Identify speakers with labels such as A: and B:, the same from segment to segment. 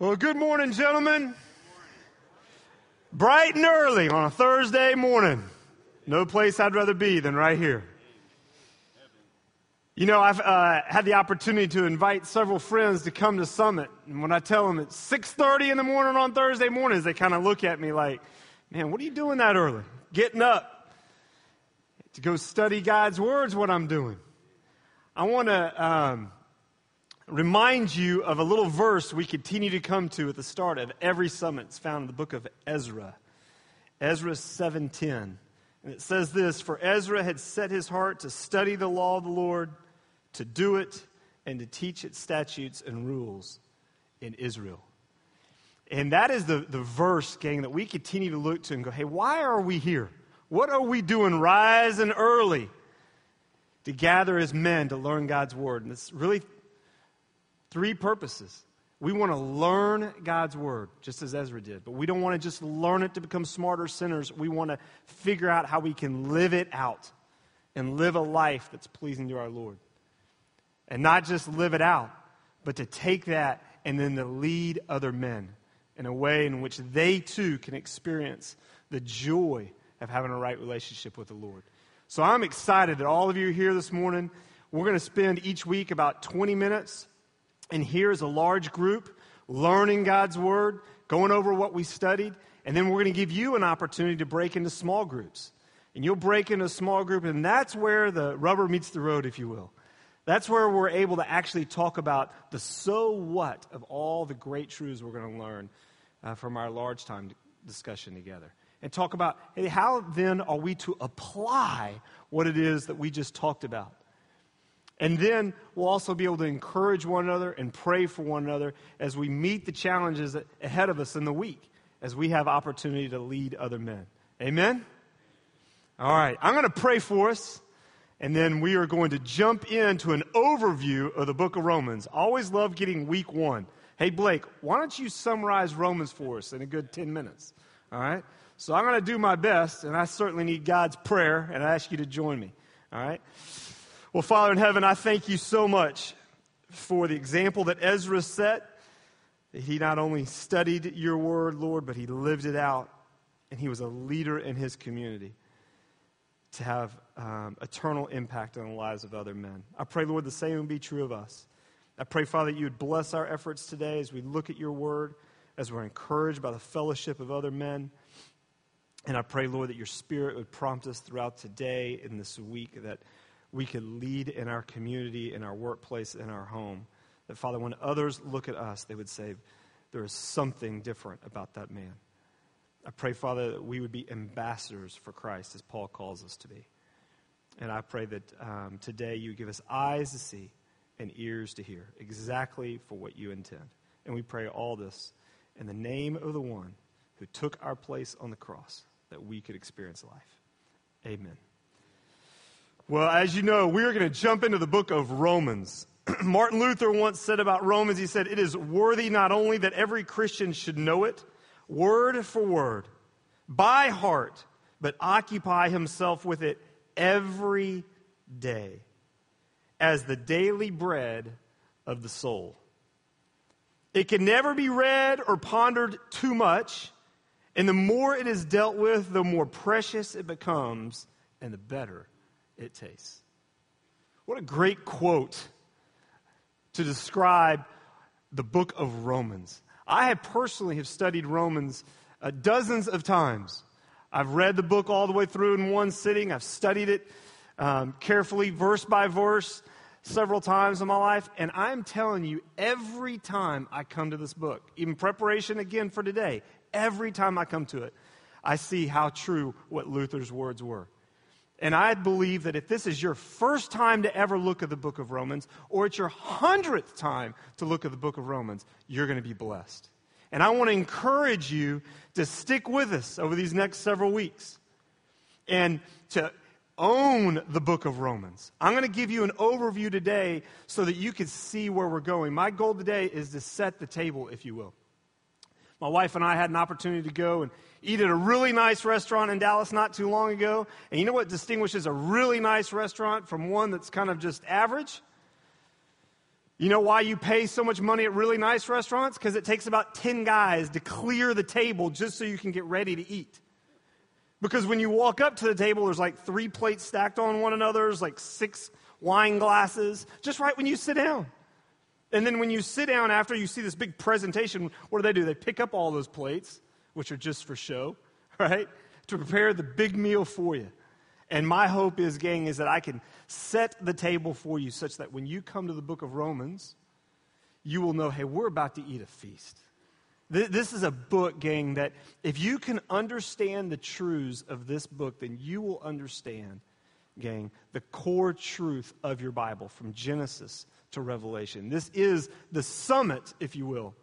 A: Well, good morning, gentlemen. Bright and early on a Thursday morning. No place I'd rather be than right here. You know, I've uh, had the opportunity to invite several friends to come to Summit, and when I tell them it's 6:30 in the morning on Thursday mornings, they kind of look at me like, "Man, what are you doing that early? Getting up to go study God's words? What I'm doing?" I want to um, remind you of a little verse we continue to come to at the start of every summit. It's found in the book of Ezra, Ezra 7:10. And it says this, "For Ezra had set his heart to study the law of the Lord, to do it, and to teach its statutes and rules in Israel." And that is the, the verse, gang, that we continue to look to and go, hey, why are we here? What are we doing rising early to gather as men to learn God's word? And it's really Three purposes. We want to learn God's word, just as Ezra did, but we don't want to just learn it to become smarter sinners. We want to figure out how we can live it out and live a life that's pleasing to our Lord. And not just live it out, but to take that and then to lead other men in a way in which they too can experience the joy of having a right relationship with the Lord. So I'm excited that all of you are here this morning. We're going to spend each week about 20 minutes and here is a large group learning God's Word, going over what we studied, and then we're going to give you an opportunity to break into small groups. And you'll break into a small group, and that's where the rubber meets the road, if you will. That's where we're able to actually talk about the so what of all the great truths we're going to learn uh, from our large time discussion together. And talk about, hey, how then are we to apply what it is that we just talked about? And then we'll also be able to encourage one another and pray for one another as we meet the challenges ahead of us in the week, as we have opportunity to lead other men. Amen? All right, I'm going to pray for us, and then we are going to jump into an overview of the book of Romans. Always love getting week one. Hey, Blake, why don't you summarize Romans for us in a good 10 minutes? All right? So I'm going to do my best, and I certainly need God's prayer, and I ask you to join me. All right? Well, Father in heaven, I thank you so much for the example that Ezra set. He not only studied your word, Lord, but he lived it out, and he was a leader in his community to have um, eternal impact on the lives of other men. I pray, Lord, the same would be true of us. I pray, Father, that you would bless our efforts today as we look at your word, as we're encouraged by the fellowship of other men. And I pray, Lord, that your spirit would prompt us throughout today and this week that we could lead in our community, in our workplace, in our home. That, Father, when others look at us, they would say, there is something different about that man. I pray, Father, that we would be ambassadors for Christ, as Paul calls us to be. And I pray that um, today you give us eyes to see and ears to hear exactly for what you intend. And we pray all this in the name of the one who took our place on the cross that we could experience life. Amen. Well, as you know, we are going to jump into the book of Romans. Martin Luther once said about Romans, he said, It is worthy not only that every Christian should know it, word for word, by heart, but occupy himself with it every day as the daily bread of the soul. It can never be read or pondered too much, and the more it is dealt with, the more precious it becomes, and the better it tastes. What a great quote to describe the book of Romans. I have personally have studied Romans uh, dozens of times. I've read the book all the way through in one sitting. I've studied it um, carefully, verse by verse, several times in my life. And I'm telling you, every time I come to this book, even preparation again for today, every time I come to it, I see how true what Luther's words were. And I believe that if this is your first time to ever look at the book of Romans, or it's your hundredth time to look at the book of Romans, you're going to be blessed. And I want to encourage you to stick with us over these next several weeks and to own the book of Romans. I'm going to give you an overview today so that you can see where we're going. My goal today is to set the table, if you will. My wife and I had an opportunity to go and eat at a really nice restaurant in Dallas not too long ago. And you know what distinguishes a really nice restaurant from one that's kind of just average? You know why you pay so much money at really nice restaurants? Because it takes about 10 guys to clear the table just so you can get ready to eat. Because when you walk up to the table, there's like three plates stacked on one another, there's like six wine glasses, just right when you sit down. And then when you sit down after you see this big presentation, what do they do? They pick up all those plates, which are just for show, right? To prepare the big meal for you. And my hope is, gang, is that I can set the table for you such that when you come to the book of Romans, you will know, hey, we're about to eat a feast. This is a book, gang, that if you can understand the truths of this book, then you will understand, gang, the core truth of your Bible from Genesis to Revelation. This is the summit, if you will,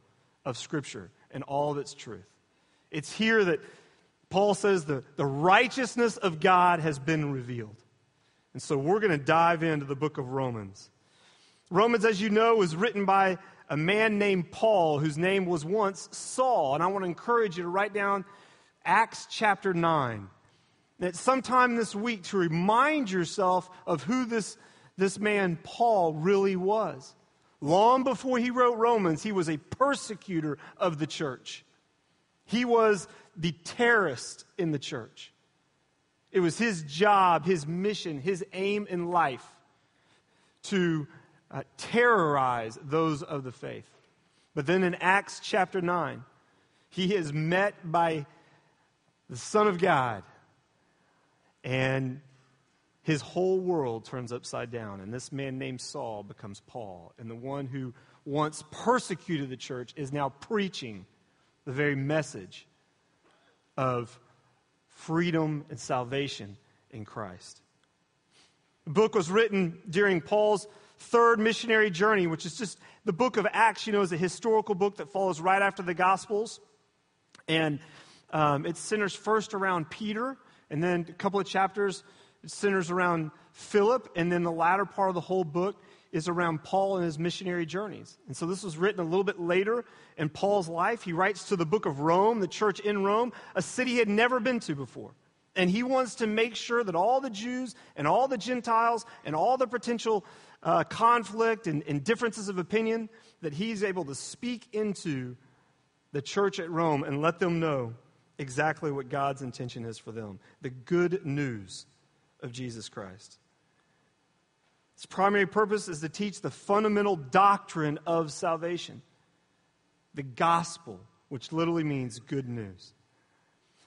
A: of Scripture and all of its truth. It's here that Paul says the, the righteousness of God has been revealed. And so we're going to dive into the book of Romans. Romans, as you know, was written by a man named Paul, whose name was once Saul. And I want to encourage you to write down Acts chapter 9. That sometime this week to remind yourself of who this, this man Paul really was. Long before he wrote Romans, he was a persecutor of the church. He was the terrorist in the church. It was his job, his mission, his aim in life to uh, terrorize those of the faith. But then in Acts chapter 9, he is met by the Son of God, and his whole world turns upside down. And this man named Saul becomes Paul. And the one who once persecuted the church is now preaching the very message of freedom and salvation in Christ. The book was written during Paul's third missionary journey, which is just the book of Acts, you know, is a historical book that follows right after the Gospels. And um, it centers first around Peter, and then a couple of chapters, it centers around Philip, and then the latter part of the whole book is around Paul and his missionary journeys. And so this was written a little bit later in Paul's life. He writes to the book of Rome, the church in Rome, a city he had never been to before. And he wants to make sure that all the Jews and all the Gentiles and all the potential uh, conflict and, and differences of opinion, that he's able to speak into the church at Rome and let them know exactly what God's intention is for them the good news of Jesus Christ. Its primary purpose is to teach the fundamental doctrine of salvation the gospel, which literally means good news.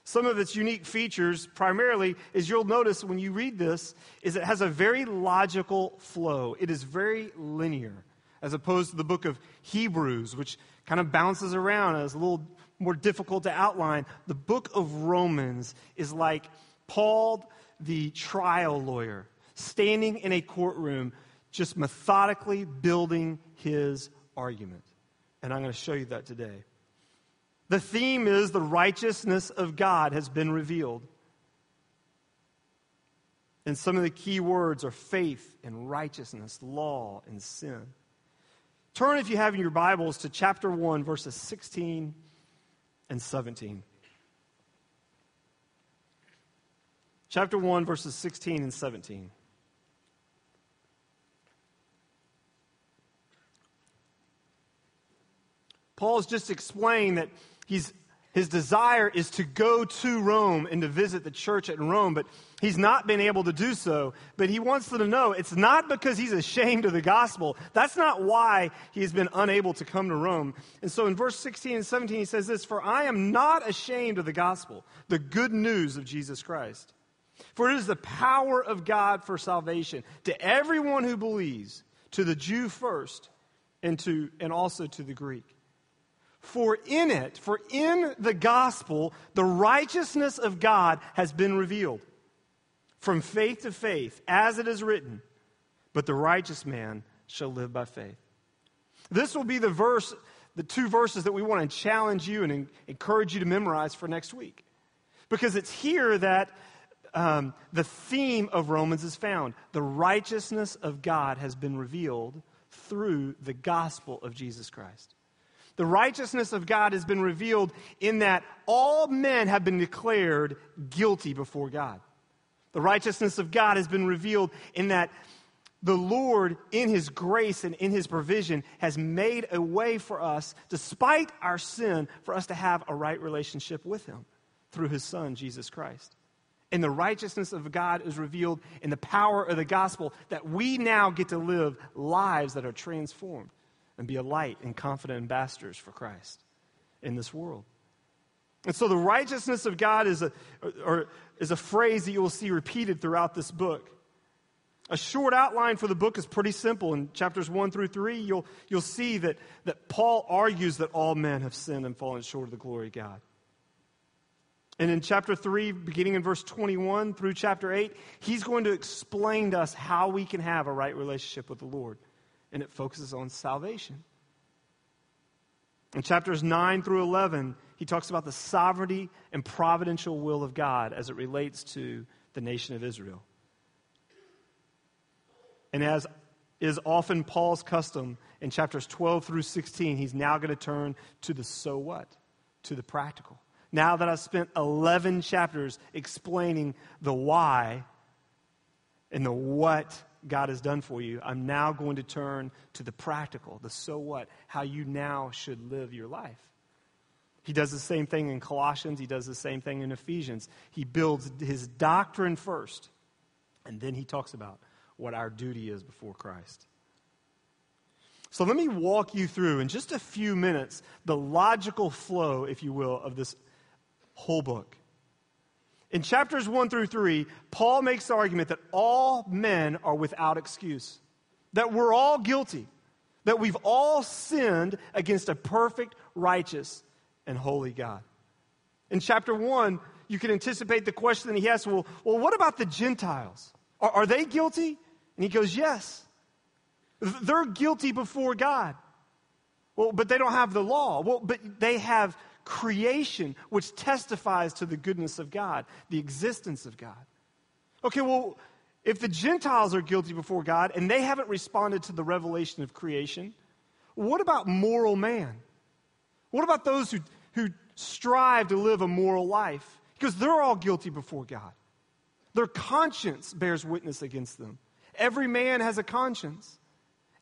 A: Some of its unique features, primarily, is you'll notice when you read this, is it has a very logical flow. It is very linear, as opposed to the book of Hebrews, which kind of bounces around and is a little more difficult to outline. The book of Romans is like Paul, the trial lawyer, standing in a courtroom, just methodically building his argument. And I'm going to show you that today. The theme is the righteousness of God has been revealed. And some of the key words are faith and righteousness, law and sin. Turn, if you have in your Bibles, to chapter 1, verses 16 and 17. Chapter 1, verses 16 and 17. Paul's just explained that he's, his desire is to go to Rome and to visit the church at Rome, but he's not been able to do so. But he wants them to know it's not because he's ashamed of the gospel. That's not why he's been unable to come to Rome. And so in verse 16 and 17, he says this For I am not ashamed of the gospel, the good news of Jesus Christ. For it is the power of God for salvation to everyone who believes, to the Jew first, and, to, and also to the Greek. For in it, for in the gospel, the righteousness of God has been revealed from faith to faith, as it is written, but the righteous man shall live by faith. This will be the verse, the two verses that we want to challenge you and encourage you to memorize for next week. Because it's here that um, the theme of Romans is found. The righteousness of God has been revealed through the gospel of Jesus Christ. The righteousness of God has been revealed in that all men have been declared guilty before God. The righteousness of God has been revealed in that the Lord, in His grace and in His provision, has made a way for us, despite our sin, for us to have a right relationship with Him through His Son, Jesus Christ. And the righteousness of God is revealed in the power of the gospel that we now get to live lives that are transformed and be a light and confident ambassadors for Christ in this world. And so the righteousness of God is a, or, is a phrase that you will see repeated throughout this book. A short outline for the book is pretty simple. In chapters 1 through 3, you'll, you'll see that, that Paul argues that all men have sinned and fallen short of the glory of God. And in chapter 3, beginning in verse 21 through chapter 8, he's going to explain to us how we can have a right relationship with the Lord. And it focuses on salvation. In chapters 9 through 11, he talks about the sovereignty and providential will of God as it relates to the nation of Israel. And as is often Paul's custom in chapters 12 through 16, he's now going to turn to the so what, to the practical. Now that I've spent 11 chapters explaining the why and the what God has done for you, I'm now going to turn to the practical, the so what, how you now should live your life. He does the same thing in Colossians, he does the same thing in Ephesians. He builds his doctrine first, and then he talks about what our duty is before Christ. So let me walk you through in just a few minutes the logical flow, if you will, of this whole book. In chapters 1 through 3, Paul makes the argument that all men are without excuse, that we're all guilty, that we've all sinned against a perfect, righteous, and holy God. In chapter 1, you can anticipate the question that he asks well, well what about the Gentiles? Are, are they guilty? And he goes, Yes. They're guilty before God. Well, but they don't have the law. Well, but they have creation, which testifies to the goodness of God, the existence of God. Okay, well, if the Gentiles are guilty before God and they haven't responded to the revelation of creation, what about moral man? What about those who, who strive to live a moral life? Because they're all guilty before God. Their conscience bears witness against them. Every man has a conscience.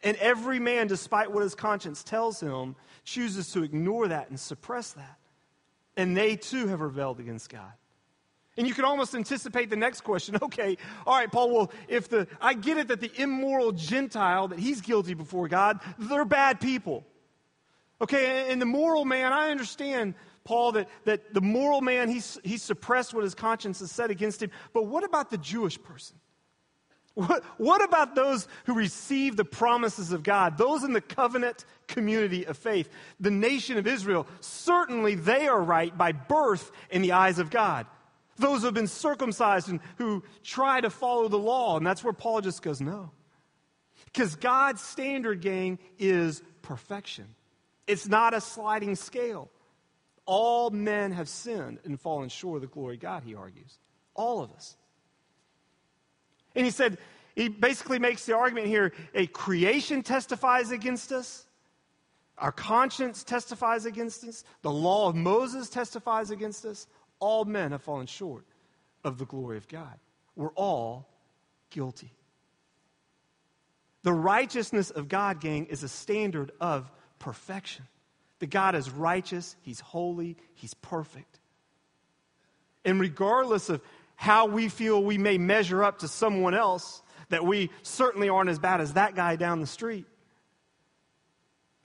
A: And every man, despite what his conscience tells him, chooses to ignore that and suppress that. And they too have rebelled against God. And you can almost anticipate the next question. Okay, all right, Paul, well, if the, I get it that the immoral Gentile, that he's guilty before God, they're bad people. Okay, and the moral man, I understand, Paul, that, that the moral man, he's, he's suppressed what his conscience has said against him. But what about the Jewish person? What, what about those who receive the promises of God? Those in the covenant community of faith. The nation of Israel, certainly they are right by birth in the eyes of God. Those who have been circumcised and who try to follow the law. And that's where Paul just goes, no. Because God's standard, gang, is perfection. It's not a sliding scale. All men have sinned and fallen short of the glory of God, he argues. All of us. And he said, he basically makes the argument here a creation testifies against us, our conscience testifies against us, the law of Moses testifies against us. All men have fallen short of the glory of God. We're all guilty. The righteousness of God, gang, is a standard of perfection. The God is righteous, He's holy, He's perfect. And regardless of how we feel we may measure up to someone else, that we certainly aren't as bad as that guy down the street.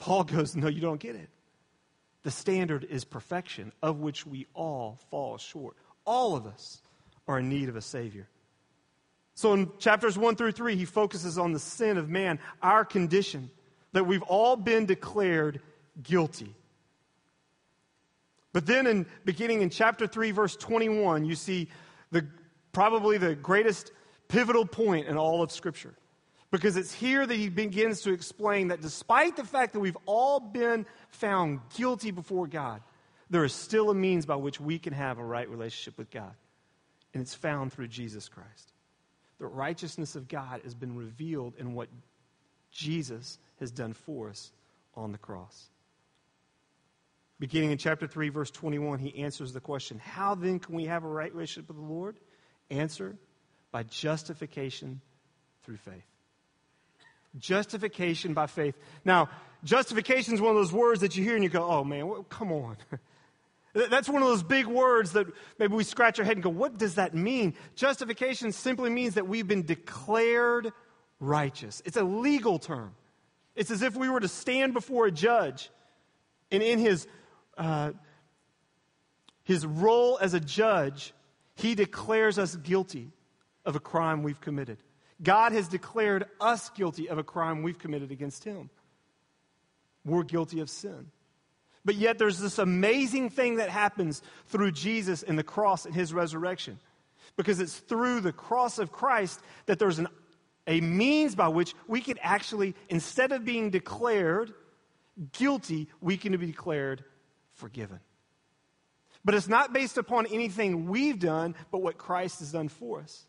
A: Paul goes, No, you don't get it. The standard is perfection, of which we all fall short. All of us are in need of a Savior. So in chapters 1 through 3, he focuses on the sin of man, our condition, that we've all been declared guilty. But then, in beginning in chapter 3, verse 21, you see the, probably the greatest pivotal point in all of Scripture. Because it's here that he begins to explain that despite the fact that we've all been found guilty before God, there is still a means by which we can have a right relationship with God. And it's found through Jesus Christ. The righteousness of God has been revealed in what Jesus has done for us on the cross. Beginning in chapter 3, verse 21, he answers the question How then can we have a right relationship with the Lord? Answer by justification through faith. Justification by faith. Now, justification is one of those words that you hear and you go, oh man, well, come on. That's one of those big words that maybe we scratch our head and go, what does that mean? Justification simply means that we've been declared righteous. It's a legal term. It's as if we were to stand before a judge, and in his, uh, his role as a judge, he declares us guilty of a crime we've committed. God has declared us guilty of a crime we've committed against him. We're guilty of sin. But yet, there's this amazing thing that happens through Jesus and the cross and his resurrection. Because it's through the cross of Christ that there's an, a means by which we can actually, instead of being declared guilty, we can be declared forgiven. But it's not based upon anything we've done, but what Christ has done for us.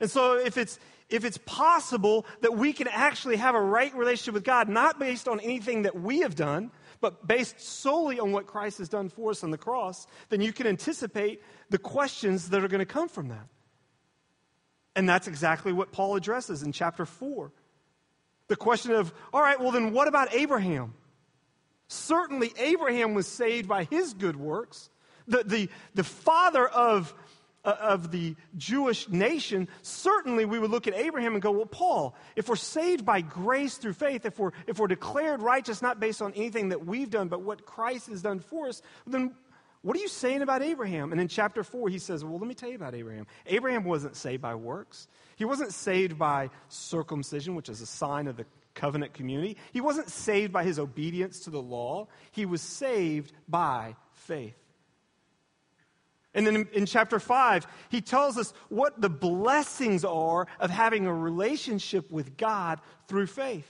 A: And so if it's if it's possible that we can actually have a right relationship with God, not based on anything that we have done, but based solely on what Christ has done for us on the cross, then you can anticipate the questions that are going to come from that. And that's exactly what Paul addresses in chapter 4. The question of, all right, well, then what about Abraham? Certainly, Abraham was saved by his good works. The, the, the father of, uh, of the Jewish nation, certainly we would look at Abraham and go, Well, Paul, if we're saved by grace through faith, if we're, if we're declared righteous not based on anything that we've done, but what Christ has done for us, then what are you saying about Abraham? And in chapter 4, he says, Well, let me tell you about Abraham. Abraham wasn't saved by works, he wasn't saved by circumcision, which is a sign of the covenant community. He wasn't saved by his obedience to the law, he was saved by faith. And then in, in, chapter 5, he tells us what the blessings are of having a relationship with God through faith.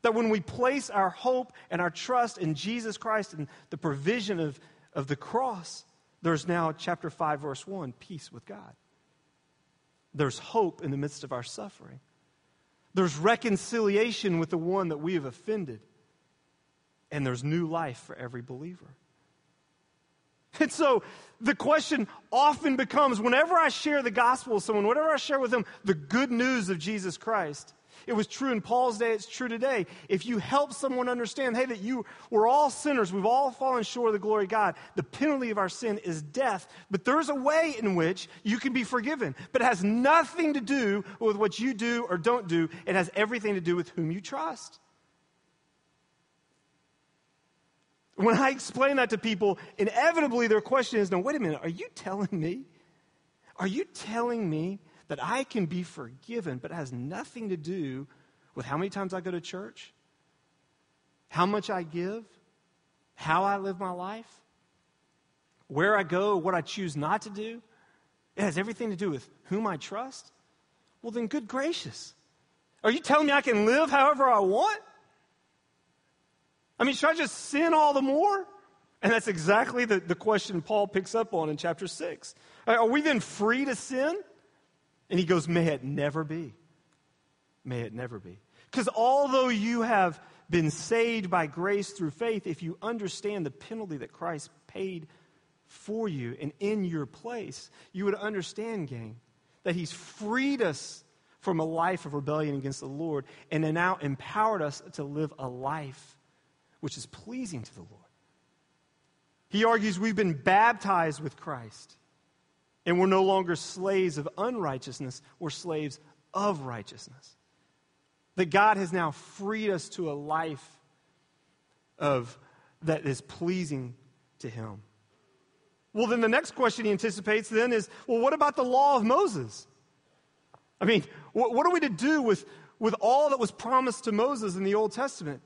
A: That when we place our hope and our trust in Jesus Christ and the provision of, of the cross, there's now, chapter 5, verse 1, peace with God. There's hope in the midst of our suffering. There's reconciliation with the one that we have offended. And there's new life for every believer. And so the question often becomes whenever I share the gospel with someone, whenever I share with them the good news of Jesus Christ, it was true in Paul's day, it's true today. If you help someone understand, hey, that you, we're all sinners, we've all fallen short of the glory of God, the penalty of our sin is death, but there's a way in which you can be forgiven. But it has nothing to do with what you do or don't do, it has everything to do with whom you trust. When I explain that to people, inevitably their question is, no, wait a minute, are you telling me? Are you telling me that I can be forgiven, but it has nothing to do with how many times I go to church, how much I give, how I live my life, where I go, what I choose not to do. It has everything to do with whom I trust. Well, then, good gracious. Are you telling me I can live however I want? I mean, should I just sin all the more? And that's exactly the, the question Paul picks up on in chapter 6. Are we then free to sin? And he goes, May it never be. May it never be. Because although you have been saved by grace through faith, if you understand the penalty that Christ paid for you and in your place, you would understand, gang, that he's freed us from a life of rebellion against the Lord and now empowered us to live a life which is pleasing to the Lord. He argues we've been baptized with Christ. And we're no longer slaves of unrighteousness, we're slaves of righteousness. That God has now freed us to a life of, that is pleasing to Him. Well, then the next question he anticipates then is well, what about the law of Moses? I mean, what, what are we to do with, with all that was promised to Moses in the Old Testament?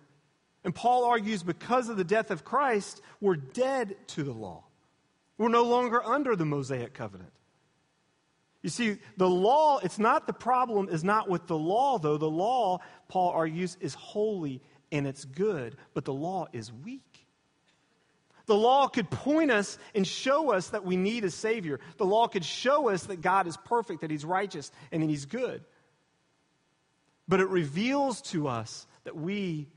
A: And Paul argues because of the death of Christ, we're dead to the law. We're no longer under the Mosaic covenant. You see, the law, it's not the problem, is not with the law, though. The law, Paul argues, is holy and it's good, but the law is weak. The law could point us and show us that we need a Savior. The law could show us that God is perfect, that He's righteous, and that He's good. But it reveals to us that we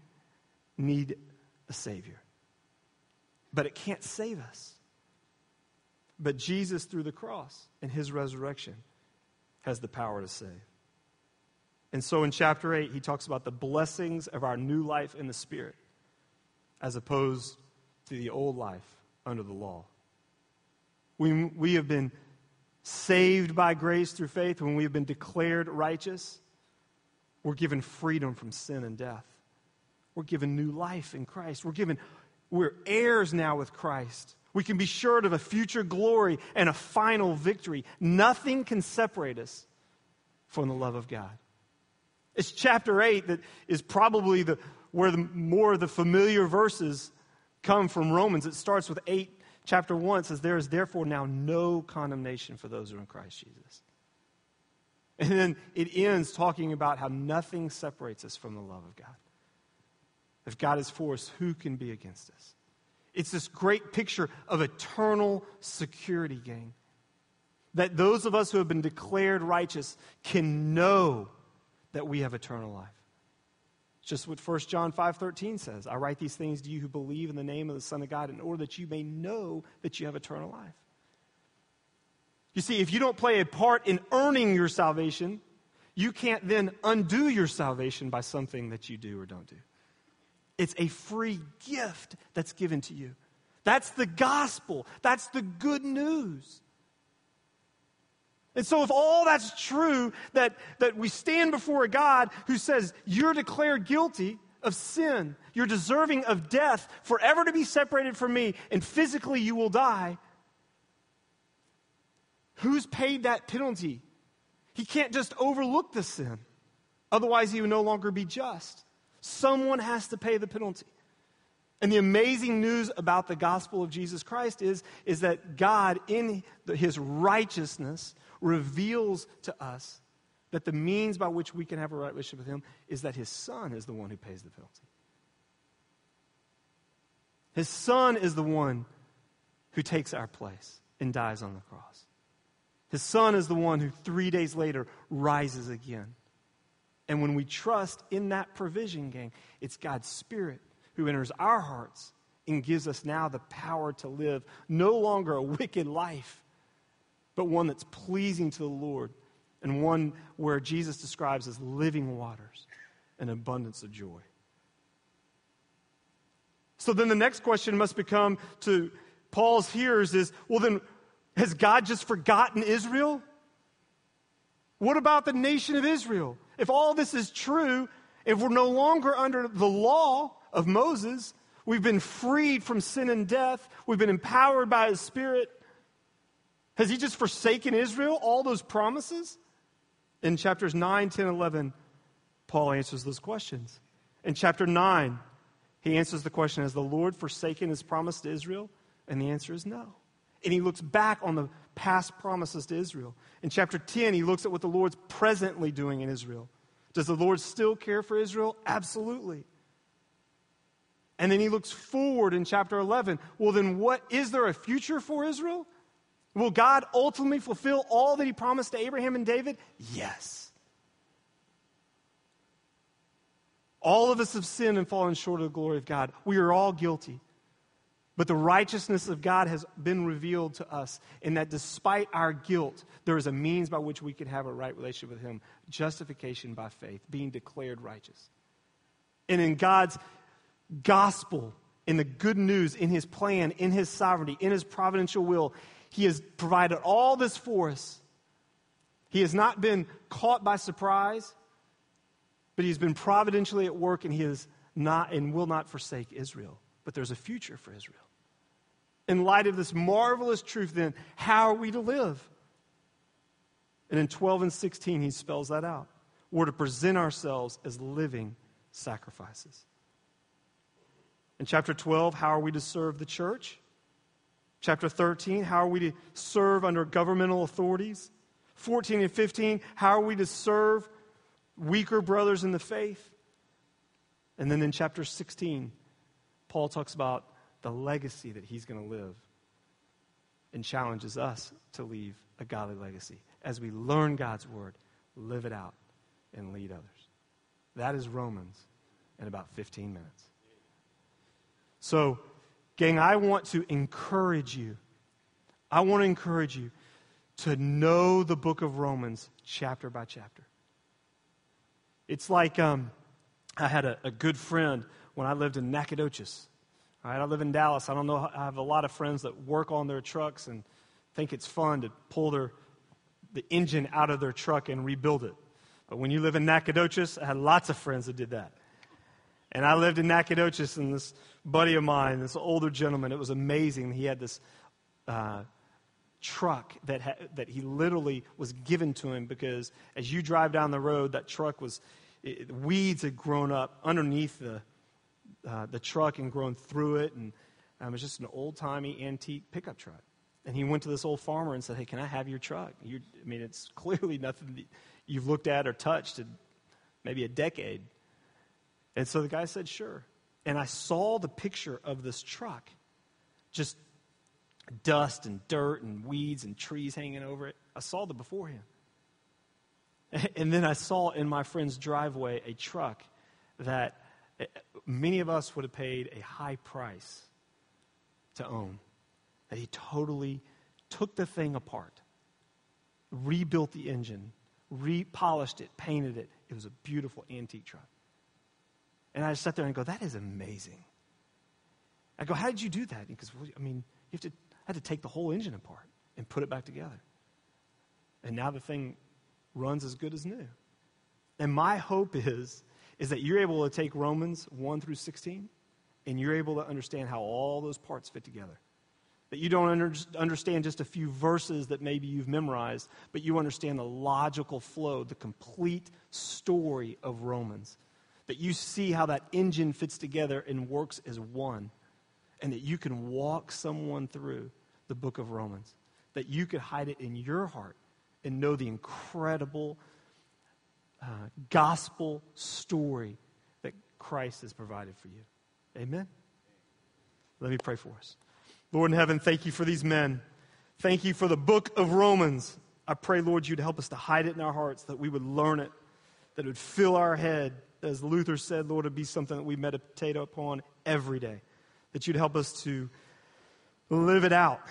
A: need a Savior. But it can't save us. But Jesus, through the cross and his resurrection, has the power to save. And so in chapter 8, he talks about the blessings of our new life in the Spirit as opposed to the old life under the law. We, we have been saved by grace through faith, when we have been declared righteous, we're given freedom from sin and death. We're given new life in Christ. We're given, we're heirs now with Christ. We can be sure of a future glory and a final victory. Nothing can separate us from the love of God. It's chapter 8 that is probably the, where the, more of the familiar verses come from Romans. It starts with 8 chapter 1 says, There is therefore now no condemnation for those who are in Christ Jesus. And then it ends talking about how nothing separates us from the love of God. If God is for us, who can be against us? It's this great picture of eternal security, gang. That those of us who have been declared righteous can know that we have eternal life It's just what 1 John 5:13 says. I write these things to you who believe in the name of the Son of God in order that you may know that you have eternal life. You see, if you don't play a part in earning your salvation, you can't then undo your salvation by something that you do or don't do. It's a free gift that's given to you. That's the gospel. That's the good news. And so, if all that's true, that, that we stand before a God who says, You're declared guilty of sin, you're deserving of death, forever to be separated from me, and physically you will die, who's paid that penalty? He can't just overlook the sin, otherwise, he would no longer be just. Someone has to pay the penalty. And the amazing news about the gospel of Jesus Christ is, is that God, in his righteousness, reveals to us that the means by which we can have a right relationship with Him is that His Son is the one who pays the penalty. His Son is the one who takes our place and dies on the cross. His Son is the one who three days later rises again. And when we trust in that provision, gang, it's God's Spirit who enters our hearts and gives us now the power to live no longer a wicked life, but one that's pleasing to the Lord and one where Jesus describes as living waters and abundance of joy. So then the next question must become to Paul's hearers is well, then, has God just forgotten Israel? What about the nation of Israel? If all this is true, if we're no longer under the law of Moses, we've been freed from sin and death, we've been empowered by his Spirit, has he just forsaken Israel, all those promises? In chapters 9, 10, 11, Paul answers those questions. In chapter 9, he answers the question Has the Lord forsaken his promise to Israel? And the answer is no. And he looks back on the past promises to Israel. In chapter 10, he looks at what the Lord's presently doing in Israel. Does the Lord still care for Israel? Absolutely. And then he looks forward in chapter 11. Well, then what is there a future for Israel? Will God ultimately fulfill all that he promised to Abraham and David? Yes. All of us have sinned and fallen short of the glory of God. We are all guilty. But the righteousness of God has been revealed to us in that despite our guilt, there is a means by which we can have a right relationship with Him justification by faith, being declared righteous. And in God's gospel, in the good news, in His plan, in His sovereignty, in His providential will, he has provided all this for us. He has not been caught by surprise, but he's been providentially at work and he is not and will not forsake Israel. But there's a future for Israel. In light of this marvelous truth, then, how are we to live? And in 12 and 16, he spells that out. We're to present ourselves as living sacrifices. In chapter 12, how are we to serve the church? Chapter 13, how are we to serve under governmental authorities? 14 and 15, how are we to serve weaker brothers in the faith? And then in chapter 16, Paul talks about the legacy that he's going to live and challenges us to leave a godly legacy as we learn God's word, live it out, and lead others. That is Romans in about 15 minutes. So, Gang, I want to encourage you. I want to encourage you to know the book of Romans chapter by chapter. It's like um, I had a, a, good friend when I lived in Nacogdoches. All right, I live in Dallas. I don't know. I have a lot of friends that work on their trucks and think it's fun to pull their the engine out of their truck and rebuild it. But when you live in Nacogdoches, I had lots of friends that did that. And I lived in Nacogdoches, and this buddy of mine, this older gentleman, it was amazing. He had this uh, truck that, ha- that he literally was given to him because as you drive down the road, that truck was, it, weeds had grown up underneath the, uh, the truck and grown through it. And um, it was just an old timey antique pickup truck. And he went to this old farmer and said, Hey, can I have your truck? You, I mean, it's clearly nothing you've looked at or touched in maybe a decade. And so the guy said, Sure. And I saw the picture of this truck, just dust and dirt and weeds and trees hanging over it. I saw the beforehand. And then I saw in my friend's driveway a truck that many of us would have paid a high price to own. That he totally took the thing apart, rebuilt the engine, repolished it, painted it. It was a beautiful antique truck. And I just sat there and go, that is amazing. I go, how did you do that? Because, I mean, you have to, I had to take the whole engine apart and put it back together. And now the thing runs as good as new. And my hope is, is that you're able to take Romans 1 through 16 and you're able to understand how all those parts fit together. That you don't under, understand just a few verses that maybe you've memorized, but you understand the logical flow, the complete story of Romans that you see how that engine fits together and works as one, and that you can walk someone through the book of Romans, that you could hide it in your heart and know the incredible uh, gospel story that Christ has provided for you. Amen? Let me pray for us. Lord in heaven, thank you for these men. Thank you for the book of Romans. I pray, Lord, you'd help us to hide it in our hearts, that we would learn it, that it would fill our head as Luther said, Lord, it be something that we meditate upon every day. That you'd help us to live it out.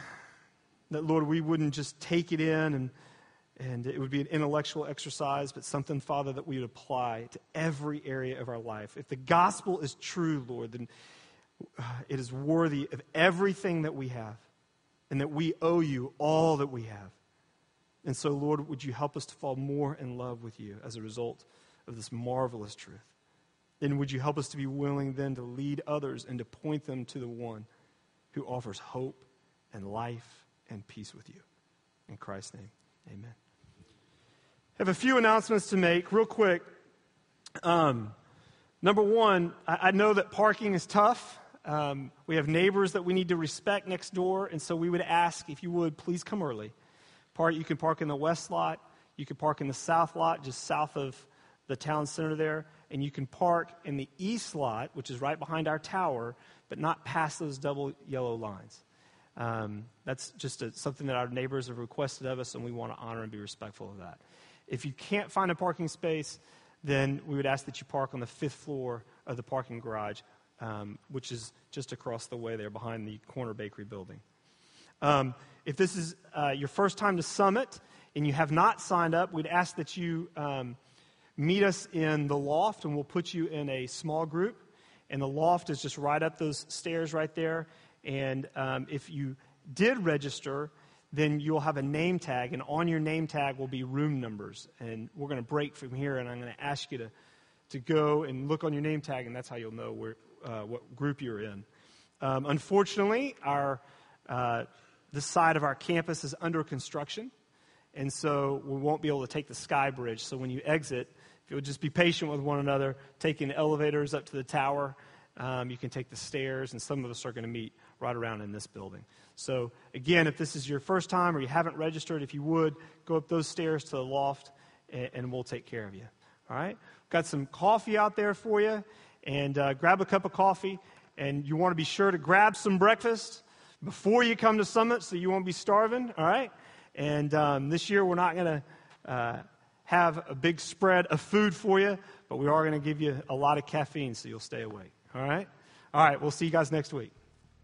A: That, Lord, we wouldn't just take it in and, and it would be an intellectual exercise, but something, Father, that we would apply to every area of our life. If the gospel is true, Lord, then uh, it is worthy of everything that we have and that we owe you all that we have. And so, Lord, would you help us to fall more in love with you as a result of this marvelous truth. And would you help us to be willing then to lead others and to point them to the one who offers hope and life and peace with you? In Christ's name, amen. I have a few announcements to make real quick. Um, number one, I, I, know that parking is tough. Um, we have neighbors that we need to respect next door, and so we would ask if you would please come early. You can park in the west lot. You can park in the south lot, just south of the town center there, and you can park in the east lot, which is right behind our tower, but not past those double yellow lines. Um, that's just a, something that our neighbors have requested of us, and we want to honor and be respectful of that. If you can't find a parking space, then we would ask that you park on the fifth floor of the parking garage, um, which is just across the way there behind the corner bakery building. Um, if this is uh, your first time to Summit and you have not signed up, we'd ask that you um, meet us in the loft, and we'll put you in a small group. And the loft is just right up those stairs right there. And um, if you did register, then you'll have a name tag, and on your name tag will be room numbers. And we're going to break from here, and I'm going to ask you to, to go and look on your name tag, and that's how you'll know where, uh, what group you're in. Um, unfortunately, our, uh, this side of our campus is under construction, and so we won't be able to take the sky bridge. So when you exit, if you'll just be patient with one another, taking the elevators up to the tower, um, you can take the stairs, and some of us are going to meet right around in this building. So, again, if this is your first time or you haven't registered, if you would, go up those stairs to the loft, and, and we'll take care of you. All right? Got some coffee out there for you, and uh, grab a cup of coffee. And you want to be sure to grab some breakfast before you come to Summit so you won't be starving. All right? And um, this year, we're not going to. Uh, have a big spread of food for you, but we are going to give you a lot of caffeine so you'll stay awake. All right? All right, we'll see you guys next week.